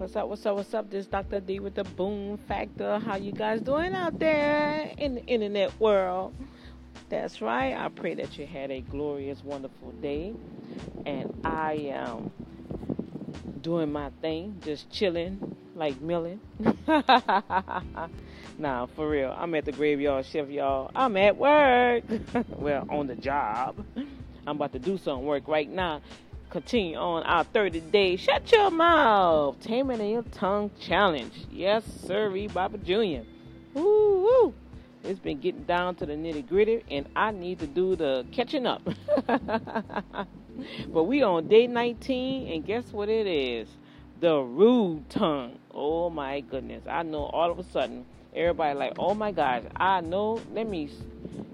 What's up, what's up, what's up? This Dr. D with the Boom Factor. How you guys doing out there in the internet world? That's right. I pray that you had a glorious, wonderful day. And I am doing my thing, just chilling like milling. nah, for real. I'm at the graveyard shift, y'all. I'm at work. well, on the job. I'm about to do some work right now continue on our 30 day shut your mouth, taming your tongue challenge. Yes, sir, Baba. Woo woo. It's been getting down to the nitty gritty, and I need to do the catching up. but we on day 19, and guess what it is? The rude tongue. Oh my goodness. I know all of a sudden, everybody like, oh my gosh, I know. Let me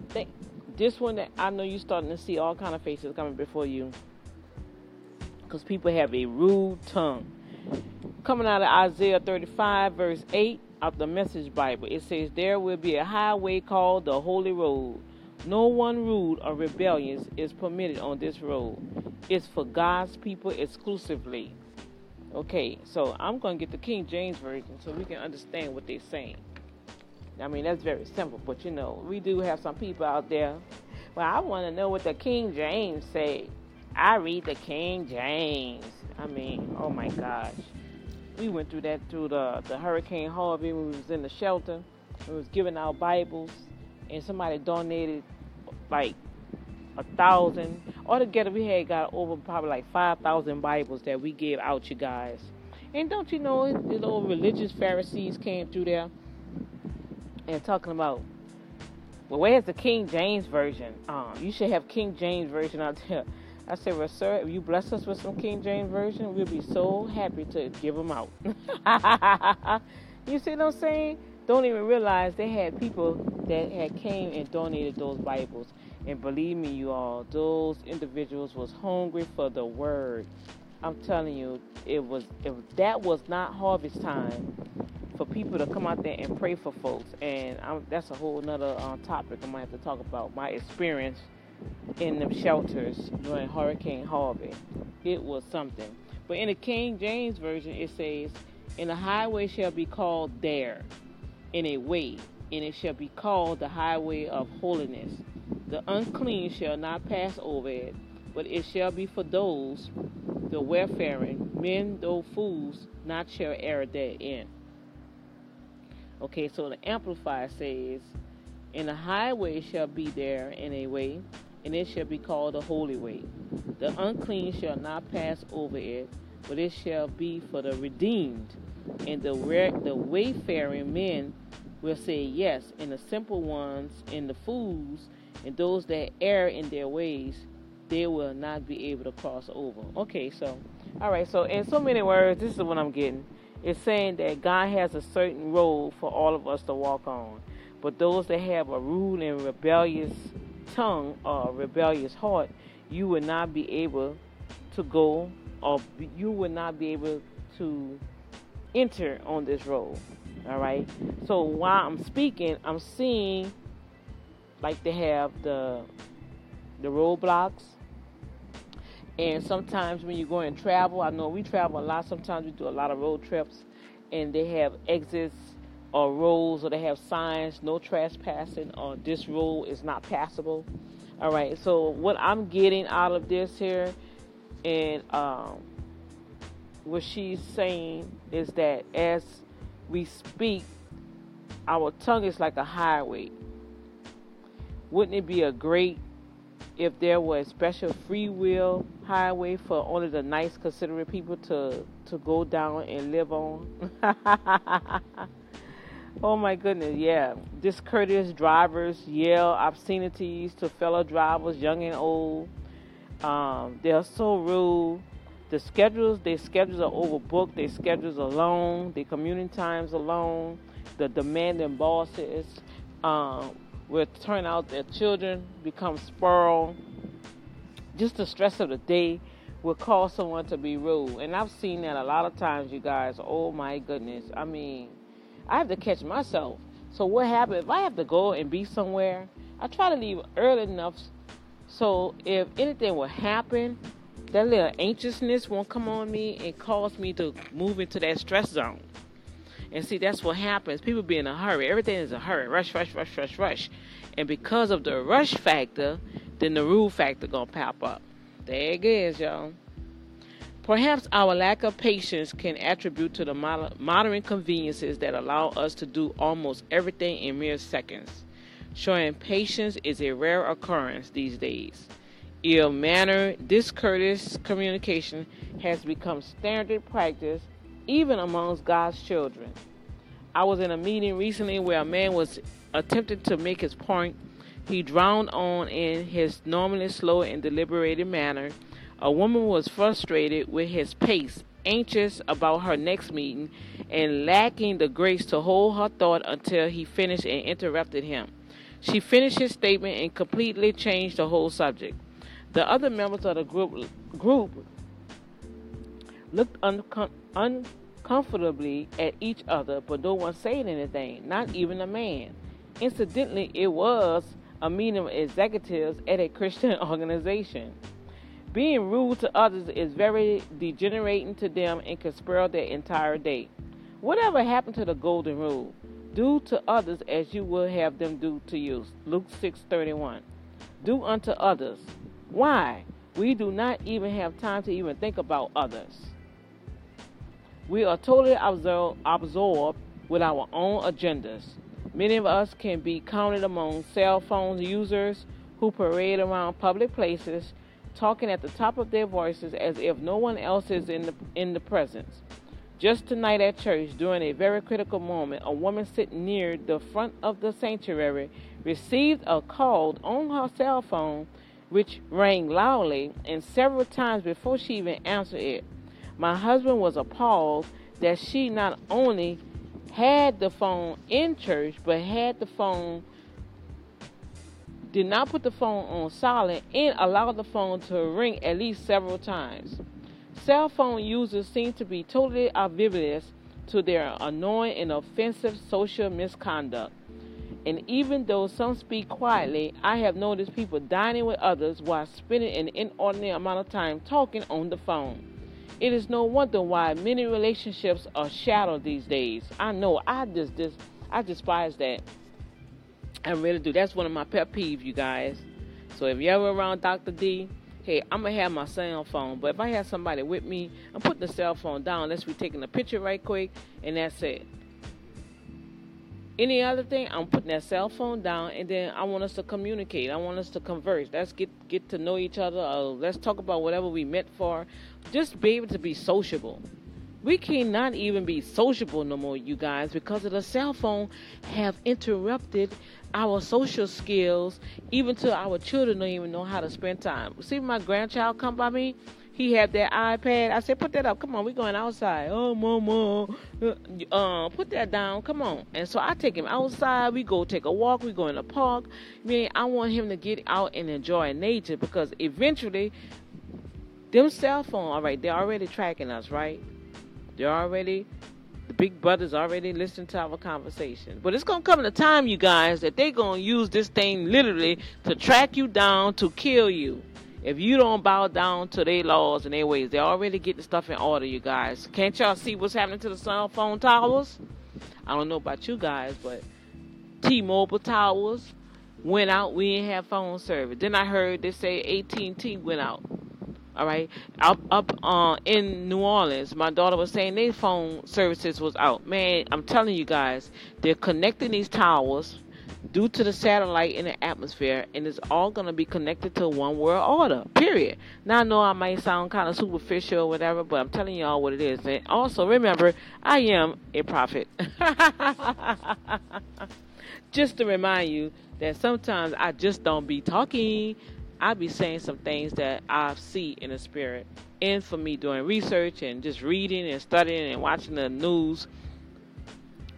think. This one that I know you're starting to see all kind of faces coming before you because people have a rude tongue. Coming out of Isaiah 35, verse 8 of the Message Bible, it says, There will be a highway called the Holy Road. No one rude or rebellious is permitted on this road. It's for God's people exclusively. Okay, so I'm going to get the King James Version so we can understand what they're saying. I mean, that's very simple, but you know, we do have some people out there. Well, I want to know what the King James say. I read the King James. I mean, oh my gosh. We went through that through the, the Hurricane Harvey when we was in the shelter. We was giving out Bibles and somebody donated like a thousand. Altogether we had got over probably like five thousand Bibles that we gave out you guys. And don't you know the little religious Pharisees came through there and talking about well, where's the King James version? Um, you should have King James version out there. I said, Well, sir, if you bless us with some King James Version, we'll be so happy to give them out. you see what I'm saying? Don't even realize they had people that had came and donated those Bibles. And believe me, you all, those individuals was hungry for the word. I'm telling you, it was if that was not harvest time for people to come out there and pray for folks. And I'm, that's a whole nother uh, topic I might have to talk about. My experience in the shelters during Hurricane Harvey. It was something. But in the King James Version, it says, And the highway shall be called there, in a way, and it shall be called the highway of holiness. The unclean shall not pass over it, but it shall be for those, the wayfaring, men though fools, not shall err therein. Okay, so the Amplified says, And the highway shall be there in a way, and it shall be called a holy way. The unclean shall not pass over it, but it shall be for the redeemed. And the the wayfaring men will say yes, and the simple ones and the fools and those that err in their ways, they will not be able to cross over. Okay, so all right, so in so many words, this is what I'm getting. It's saying that God has a certain road for all of us to walk on. But those that have a rude and rebellious tongue or rebellious heart, you will not be able to go or you will not be able to enter on this road. All right. So while I'm speaking, I'm seeing like they have the the roadblocks. And sometimes when you go and travel, I know we travel a lot. Sometimes we do a lot of road trips, and they have exits or roads or they have signs no trespassing or this road is not passable. All right so what i'm getting out of this here and um, what she's saying is that as we speak our tongue is like a highway. Wouldn't it be a great if there was a special free will highway for only the nice considerate people to to go down and live on Oh my goodness, yeah. Discourteous drivers yell obscenities to fellow drivers, young and old. Um, they are so rude. The schedules, their schedules are overbooked. Their schedules are long. Their commuting times are long. The demanding bosses um, will turn out their children become spoiled. Just the stress of the day will cause someone to be rude. And I've seen that a lot of times, you guys. Oh my goodness. I mean, I have to catch myself. So what happens if I have to go and be somewhere? I try to leave early enough so if anything will happen, that little anxiousness won't come on me and cause me to move into that stress zone. And see, that's what happens. People be in a hurry. Everything is a hurry. Rush, rush, rush, rush, rush. And because of the rush factor, then the rule factor gonna pop up. There it is, y'all. Perhaps our lack of patience can attribute to the modern conveniences that allow us to do almost everything in mere seconds. Showing patience is a rare occurrence these days. Ill mannered, discourteous communication has become standard practice even amongst God's children. I was in a meeting recently where a man was attempting to make his point. He drowned on in his normally slow and deliberated manner. A woman was frustrated with his pace, anxious about her next meeting, and lacking the grace to hold her thought until he finished and interrupted him. She finished his statement and completely changed the whole subject. The other members of the group group looked uncom- uncomfortably at each other, but no one said anything, not even a man. Incidentally, it was a meeting of executives at a Christian organization. Being rude to others is very degenerating to them and can spoil their entire day. Whatever happened to the golden rule? Do to others as you would have them do to you. Luke 6:31. Do unto others. Why? We do not even have time to even think about others. We are totally absorbed with our own agendas. Many of us can be counted among cell phone users who parade around public places talking at the top of their voices as if no one else is in the, in the presence. Just tonight at church, during a very critical moment, a woman sitting near the front of the sanctuary received a call on her cell phone which rang loudly and several times before she even answered it. My husband was appalled that she not only had the phone in church, but had the phone, did not put the phone on silent, and allowed the phone to ring at least several times. Cell phone users seem to be totally oblivious to their annoying and offensive social misconduct. And even though some speak quietly, I have noticed people dining with others while spending an inordinate amount of time talking on the phone. It is no wonder why many relationships are shattered these days. I know I just, just I despise that. I really do. That's one of my pet peeves, you guys. So if you're ever around Dr. D, hey, I'm gonna have my cell phone. But if I have somebody with me, I'm putting the cell phone down. Unless we taking a picture right quick, and that's it. Any other thing, I'm putting that cell phone down, and then I want us to communicate. I want us to converse. Let's get get to know each other. Uh, let's talk about whatever we meant for. Just be able to be sociable. We cannot even be sociable no more, you guys, because of the cell phone have interrupted our social skills. Even to our children don't even know how to spend time. See, my grandchild come by me he had that iPad. I said, put that up. Come on, we going outside. Oh, mama. Uh, uh, put that down. Come on. And so I take him outside. We go take a walk. We go in the park. I mean, I want him to get out and enjoy nature because eventually, them cell phone, all right, they're already tracking us, right? They're already, the big brothers already listening to our conversation. But it's to come a time, you guys, that they're to use this thing literally to track you down to kill you. If you don't bow down to their laws and their ways, they already get the stuff in order, you guys. Can't y'all see what's happening to the cell phone towers? I don't know about you guys, but T-Mobile towers went out. We didn't have phone service. Then I heard they say AT&T went out. All right, up up uh, in New Orleans, my daughter was saying their phone services was out. Man, I'm telling you guys, they're connecting these towers due to the satellite in the atmosphere, and it's all going to be connected to one world order, period. Now, I know I might sound kind of superficial or whatever, but I'm telling y'all what it is. And also, remember, I am a prophet. just to remind you that sometimes I just don't be talking. I be saying some things that I see in the spirit. And for me doing research and just reading and studying and watching the news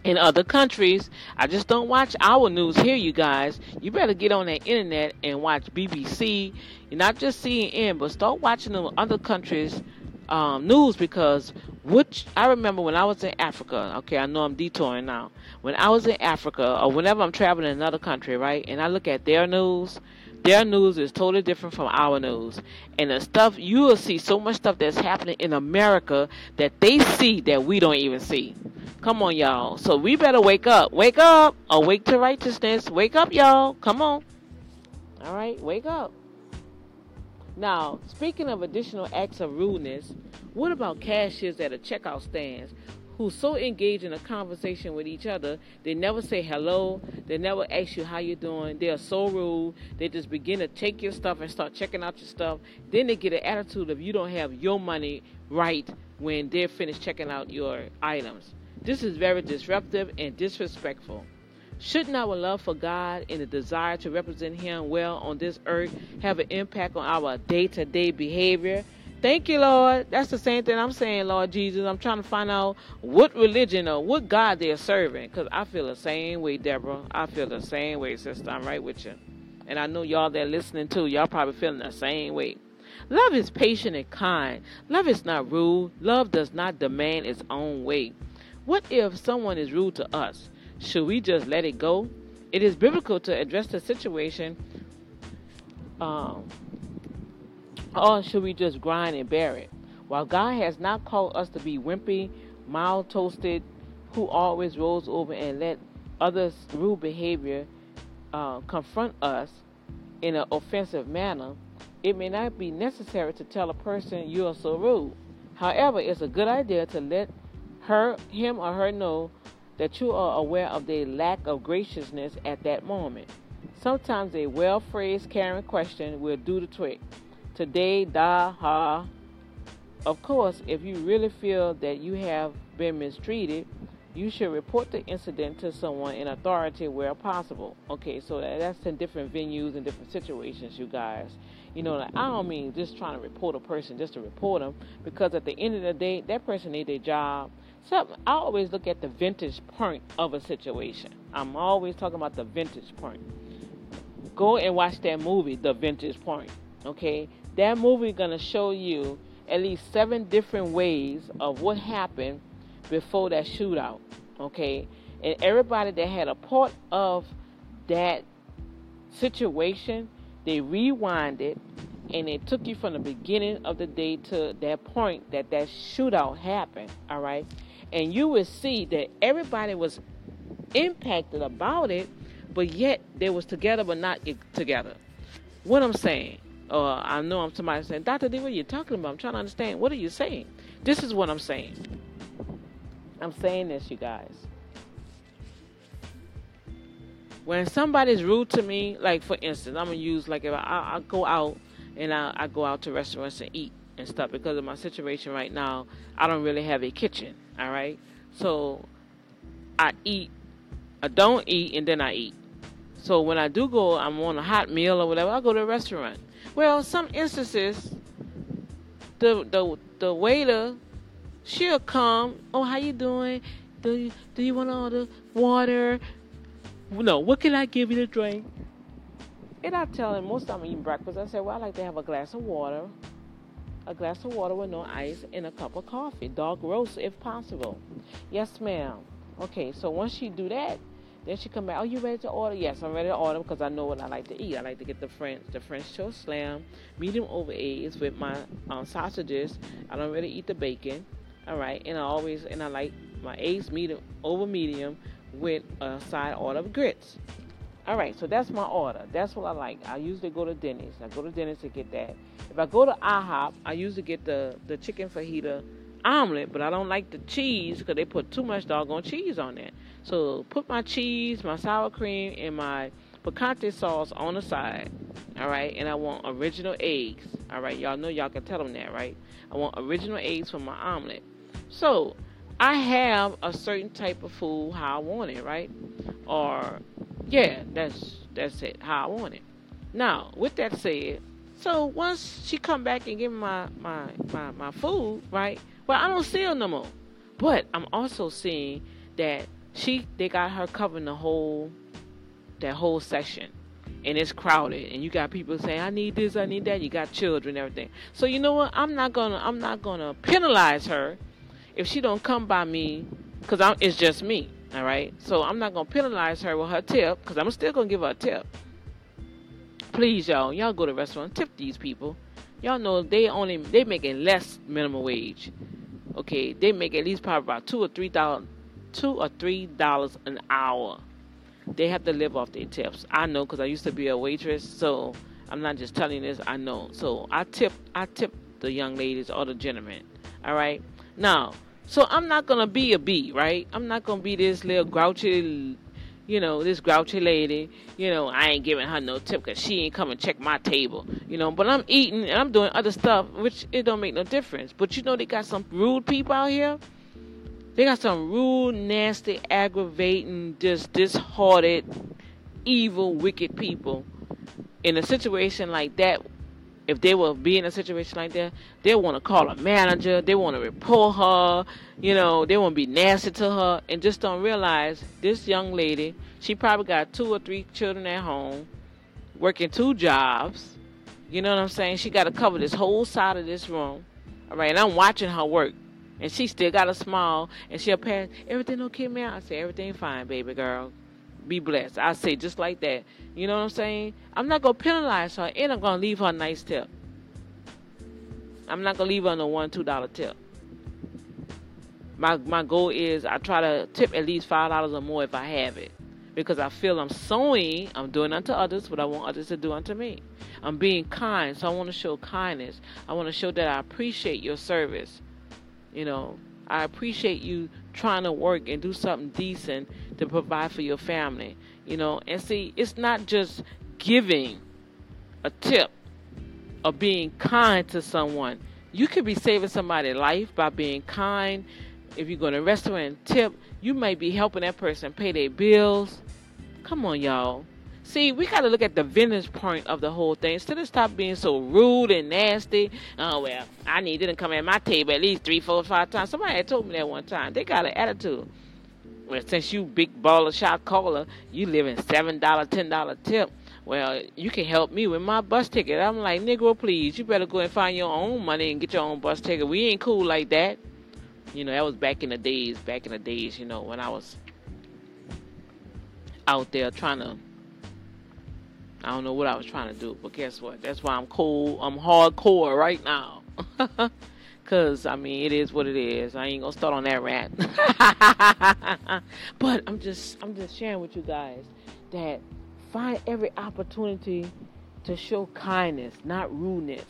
in other countries. I just don't watch our news here, you guys. You better get on that internet and watch BBC. Not just CNN, but start watching the other countries' um, news because which I remember when I was in Africa. Okay, I know I'm detouring now. When I was in Africa, or whenever I'm traveling in another country, right, and I look at their news, Their news is totally different from our news. And the stuff, you will see so much stuff that's happening in America that they see that we don't even see. Come on, y'all. So we better wake up. Wake up. Awake to righteousness. Wake up, y'all. Come on. All right, wake up. Now, speaking of additional acts of rudeness, what about cashiers at a checkout stands who so engaged in a conversation with each other, they never say hello, they never ask you how you're doing. They are so rude. They just begin to take your stuff and start checking out your stuff. Then they get an attitude of you don't have your money right when they're finished checking out your items. This is very disruptive and disrespectful. Shouldn't our love for God and the desire to represent Him well on this earth have an impact on our day to day behavior? Thank you, Lord. That's the same thing I'm saying, Lord Jesus. I'm trying to find out what religion or what God they're serving. Because I feel the same way, Deborah. I feel the same way, sister. I'm right with you. And I know y'all that listening too, y'all probably feeling the same way. Love is patient and kind. Love is not rude. Love does not demand its own way. What if someone is rude to us? Should we just let it go? It is biblical to address the situation. Um, or should we just grind and bear it? While God has not called us to be wimpy, mild toasted, who always rolls over and let others' rude behavior uh, confront us in an offensive manner, it may not be necessary to tell a person you are so rude. However, it's a good idea to let her, him, or her know that you are aware of their lack of graciousness at that moment. Sometimes a well phrased, caring question will do the trick today, da, ha. Of course, if you really feel that you have been mistreated, you should report the incident to someone in authority where possible. Okay, so that's in different venues and different situations, you guys. You know, like, I don't mean just trying to report a person just to report them, because at the end of the day, that person need their job. So I always look at the vintage point of a situation. I'm always talking about the vintage point. Go and watch that movie, The Vintage Point. Okay, that movie gonna show you at least seven different ways of what happened before that shootout. Okay, and everybody that had a part of that situation, they rewinded and it took you from the beginning of the day to that point that that shootout happened. All right, and you will see that everybody was impacted about it, but yet they was together but not together. What I'm saying or I know I'm somebody saying, Dr. D, what are you talking about? I'm trying to understand. What are you saying? This is what I'm saying. I'm saying this, you guys. When somebody's rude to me, like for instance, I'm gonna use like if I, I go out and I, I go out to restaurants and eat and stuff because of my situation right now, I don't really have a kitchen. All right, so I eat, I don't eat, and then I eat. So when I do go, I'm on a hot meal or whatever. I go to a restaurant. Well, some instances, the the the waiter, she'll come. Oh, how you doing? Do you do you want all the water? No, what can I give you to drink? And I tell him most time I'm eating breakfast. I say, well, I like to have a glass of water, a glass of water with no ice, and a cup of coffee, dark roast if possible. Yes, ma'am. Okay, so once she do that, then she come back. Are you ready to order? Yes, I'm ready to order because I know what I like to eat. I like to get the French, the French toast slam, medium over eggs with my um, sausages. I don't really eat the bacon. All right, and I always and I like my eggs medium over medium with a side order of grits. All right, so that's my order. That's what I like. I usually go to Denny's. I go to Denny's to get that. If I go to IHOP, I usually get the the chicken fajita omelet, but I don't like the cheese because they put too much doggone cheese on it. So put my cheese, my sour cream, and my picante sauce on the side. All right, and I want original eggs. All right, y'all know y'all can tell them that, right? I want original eggs for my omelet. So I have a certain type of food how I want it, right? Or yeah, that's that's it, how I want it. Now, with that said, so once she come back and give me my my my, my food, right? Well, I don't see her no more. But I'm also seeing that she they got her covering the whole that whole section. And it's crowded and you got people saying, I need this, I need that, you got children everything. So you know what? I'm not gonna I'm not gonna penalize her if she don't come by me because it's just me. All right. So I'm not gonna penalize her with her tip because I'm still gonna give her a tip. Please, y'all, y'all go to restaurants, tip these people. Y'all know they only they making less minimum wage. Okay, they make at least probably about two or three dollars, two or three dollars an hour. They have to live off their tips. I know because I used to be a waitress, so I'm not just telling this. I know. So I tip, I tip the young ladies or the gentlemen. All right. Now, so I'm not gonna be a bee, right? I'm not gonna be this little grouchy you know, this grouchy lady, you know, I ain't giving her no tip because she ain't come and check my table, you know, but I'm eating and I'm doing other stuff, which it don't make no difference. But you know, they got some rude people out here. They got some rude, nasty, aggravating, just disheartened, evil, wicked people. In a situation like that, if they will be in a situation like that, they want to call a manager, they want to report her, you know, they want to be nasty to her, and just don't realize this young lady, she probably got two or three children at home, working two jobs. You know what I'm saying? She got to cover this whole side of this room. All right, and I'm watching her work, and she still got a smile, and she'll pass, everything okay, man? I say, everything fine, baby girl be blessed. I say just like that. You know what I'm saying? I'm not gonna penalize her, and I'm gonna leave her a nice tip. I'm not gonna leave her a one two dollar tip. My my goal is I try to tip at least five dollars or more if I have it, because I feel I'm sowing. I'm doing unto others what I want others to do unto me. I'm being kind, so I want to show kindness. I want to show that I appreciate your service. You know, I appreciate you trying to work and do something decent to provide for your family. You know, and see, it's not just giving a tip or being kind to someone. You could be saving somebody's life by being kind. If you go to a restaurant and tip, you might be helping that person pay their bills. Come on, y'all. See, we got to look at the vantage point of the whole thing. Instead of stop being so rude and nasty. Oh well, I needed to come at my table at least three, four, five times. Somebody had told me that one time. They got an attitude. Well, since you big baller shot caller, you live in seven dollar, ten dollar tip. Well, you can help me with my bus ticket. I'm like, Negro, please, you better go and find your own money and get your own bus ticket. We ain't cool like that. You know, that was back in the days, back in the days, you know, when I was out there trying to I don't know what I was trying to do, but guess what? That's why I'm cool. I'm hardcore right now. Cause I mean, it is what it is. I ain't gonna start on that rant. but I'm just, I'm just sharing with you guys that find every opportunity to show kindness, not rudeness.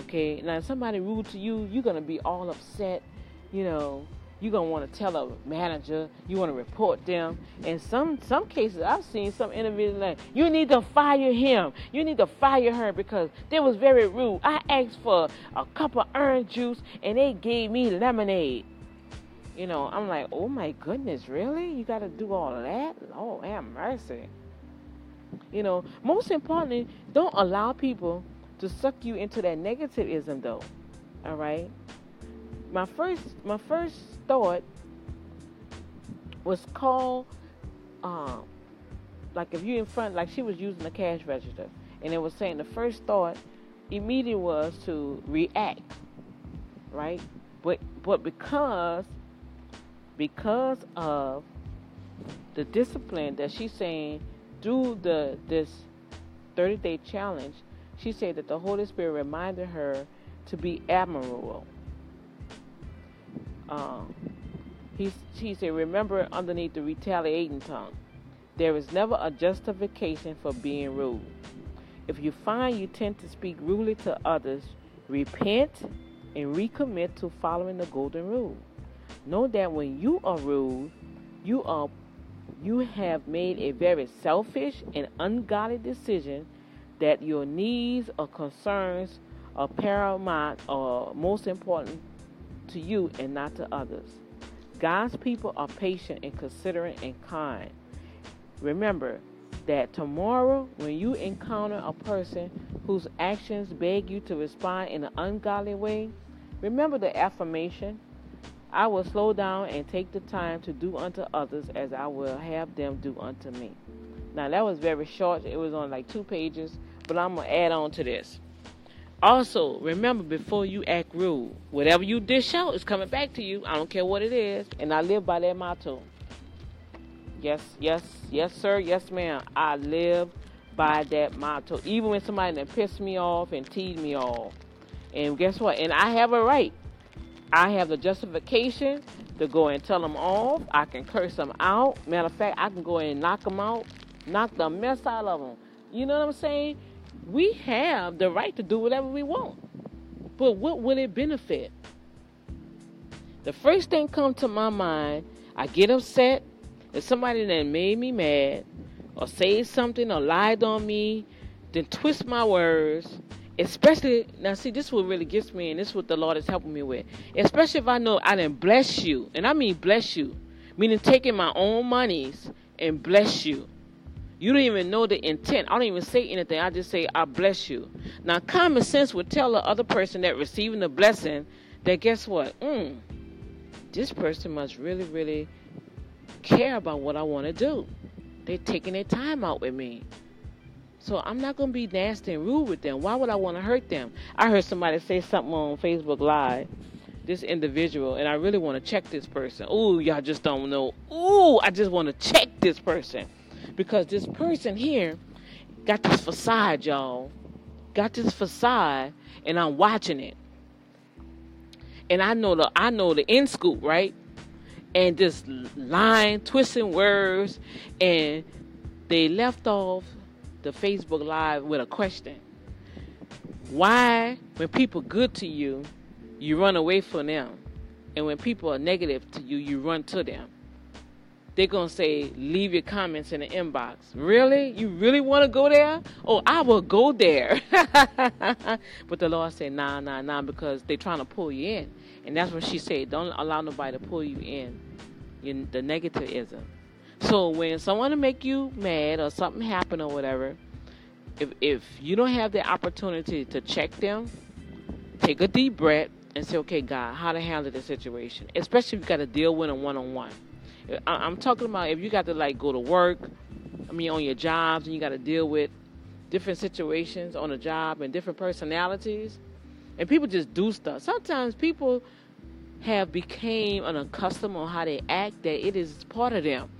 Okay. Now, if somebody rude to you, you're gonna be all upset. You know, you're gonna want to tell a manager, you want to report them. In some some cases, I've seen some individuals like, you need to fire him, you need to fire her because they was very rude. I asked for a cup of orange juice and they gave me lemonade. You know, I'm like, oh my goodness, really? You got to do all that? Oh, have mercy. You know, most importantly, don't allow people to suck you into that negativism, though. All right my first my first thought was called um, like if you in front like she was using the cash register. And it was saying the first thought immediately was to react right? But but because because of the discipline that she's saying through the this 30 day challenge she said that the holy spirit reminded her to be admirable um, he, he said, remember underneath the retaliating tongue, there is never a justification for being rude. If you find you tend to speak rudely to others, repent and recommit to following the golden rule. Know that when you are rude, you are you have made a very selfish and ungodly decision that your needs or concerns are paramount or most important to you and not to others. God's people are patient and considerate and kind. Remember that tomorrow, when you encounter a person whose actions beg you to respond in an ungodly way, remember the affirmation I will slow down and take the time to do unto others as I will have them do unto me. Now, that was very short, it was on like two pages, but I'm going to add on to this. Also, remember before you act rude, whatever you dish out is coming back to you. I don't care what it is. And I live by that motto. Yes, yes, yes, sir, yes, ma'am. I live by that motto. Even when somebody that pissed me off and teed me off. And guess what? And I have a right. I have the justification to go and tell them off. I can curse them out. Matter of fact, I can go and knock them out, knock the mess out of them. You know what I'm saying? We have the right to do whatever we want. But what will it benefit? The first thing come to my mind, I get upset if somebody that made me mad or say something or lied on me, then twist my words. Especially now, see, this is what really gets me, and this is what the Lord is helping me with. Especially if I know I didn't bless you, and I mean bless you, meaning taking my own monies and bless you. You don't even know the intent. I don't even say anything. I just say, I bless you. Now, common sense would tell the other person that receiving the blessing that guess what? Mm, this person must really, really care about what I want to do. They're taking their time out with me. So I'm not going to be nasty and rude with them. Why would I want to hurt them? I heard somebody say something on Facebook Live, this individual, and I really want to check this person. Ooh, y'all just don't know. Ooh, I just want to check this person. Because this person here got this facade, y'all. Got this facade, and I'm watching it. And I know the I know the end scoop, right? And just lying, twisting words, and they left off the Facebook Live with a question. Why, when people good to you, you run away from them? And when people are negative to you, you run to them. They're to say, leave your comments in the inbox. Really? You really want to go there? Oh, I will go there. but the Lord said, nah, nah, nah, because they're trying to pull you in. And that's what she said. Don't allow nobody to pull you in. The negativism. So when someone make you mad or something happen or whatever, if if you don't have the opportunity to check them, take a deep breath and say, okay, God, how to handle the situation, especially if you got to deal with them one on one. I'm talking about if you got to like go to work, I mean on your jobs, and you got to deal with different situations on a job and different personalities, and people just do stuff. Sometimes people have became an accustomed on how they act that it is part of them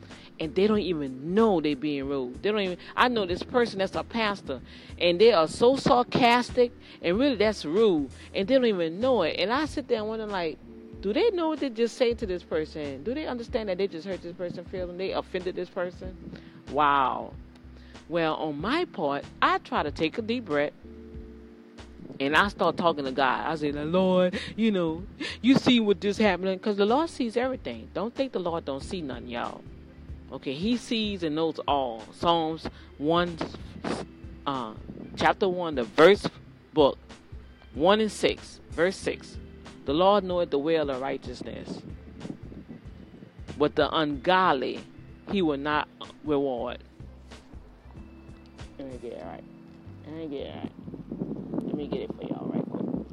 and they don't even know they're being rude. They don't even. I know this person that's a pastor, and they are so sarcastic, and really that's rude, and they don't even know it. And I sit there and wonder, like, do they know what they just say to this person? Do they understand that they just hurt this person feeling? They offended this person? Wow. Well, on my part, I try to take a deep breath. And I start talking to God. I say, Lord, you know, you see what this happening. Because the Lord sees everything. Don't think the Lord don't see nothing, y'all. Okay, he sees and knows all. Psalms 1, uh, chapter 1, the verse book, 1 and 6, verse 6. The Lord knoweth the way of righteousness, but the ungodly he will not reward. Let me get it right. Let me get it right. Let me get it for y'all right quick.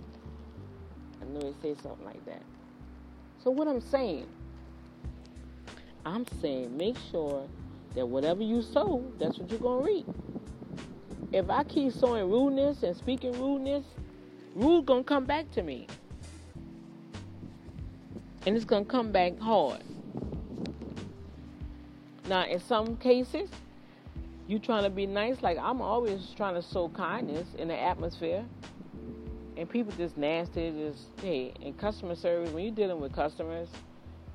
I know it says something like that. So what I'm saying, I'm saying make sure that whatever you sow, that's what you're gonna reap. If I keep sowing rudeness and speaking rudeness, rude gonna come back to me. And it's gonna come back hard. Now in some cases, you trying to be nice, like I'm always trying to sow kindness in the atmosphere. And people just nasty, just hey, in customer service, when you're dealing with customers,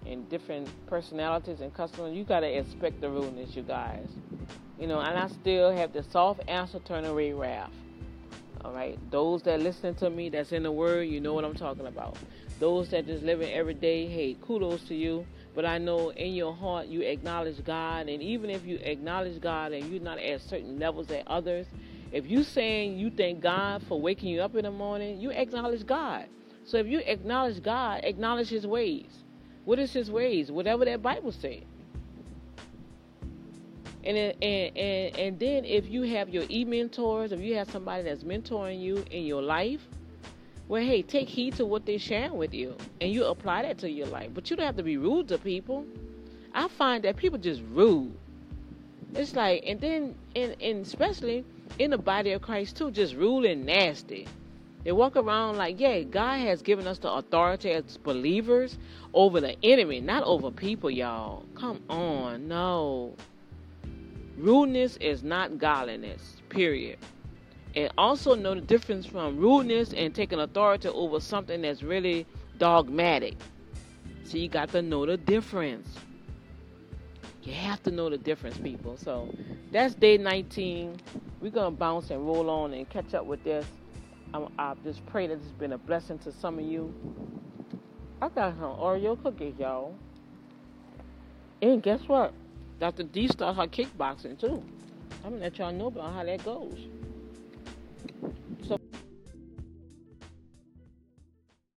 and different personalities and customers, you gotta expect the rudeness, you guys. You know, and I still have the soft answer turn away wrath. All right, those that listen to me, that's in the word, you know what I'm talking about. Those that just living every day, hey, kudos to you. But I know in your heart you acknowledge God, and even if you acknowledge God and you're not at certain levels at others, if you saying you thank God for waking you up in the morning, you acknowledge God. So if you acknowledge God, acknowledge His ways. What is his ways? Whatever that Bible said. And, and and and then if you have your e-mentors, if you have somebody that's mentoring you in your life, well, hey, take heed to what they're sharing with you, and you apply that to your life. But you don't have to be rude to people. I find that people just rude. It's like, and then, and, and especially in the body of Christ too, just rude and nasty. They walk around like, yeah, God has given us the authority as believers over the enemy, not over people, y'all. Come on, no. Rudeness is not godliness, period. And also know the difference from rudeness and taking authority over something that's really dogmatic. So you got to know the difference. You have to know the difference, people. So that's day 19. We're to bounce and roll on and catch up with this. I, I just pray that it's been a blessing to some of you. I got some Oreo cookies, y'all. And guess what? Dr. D started her kickboxing too. I'm gonna let y'all know about how that goes. So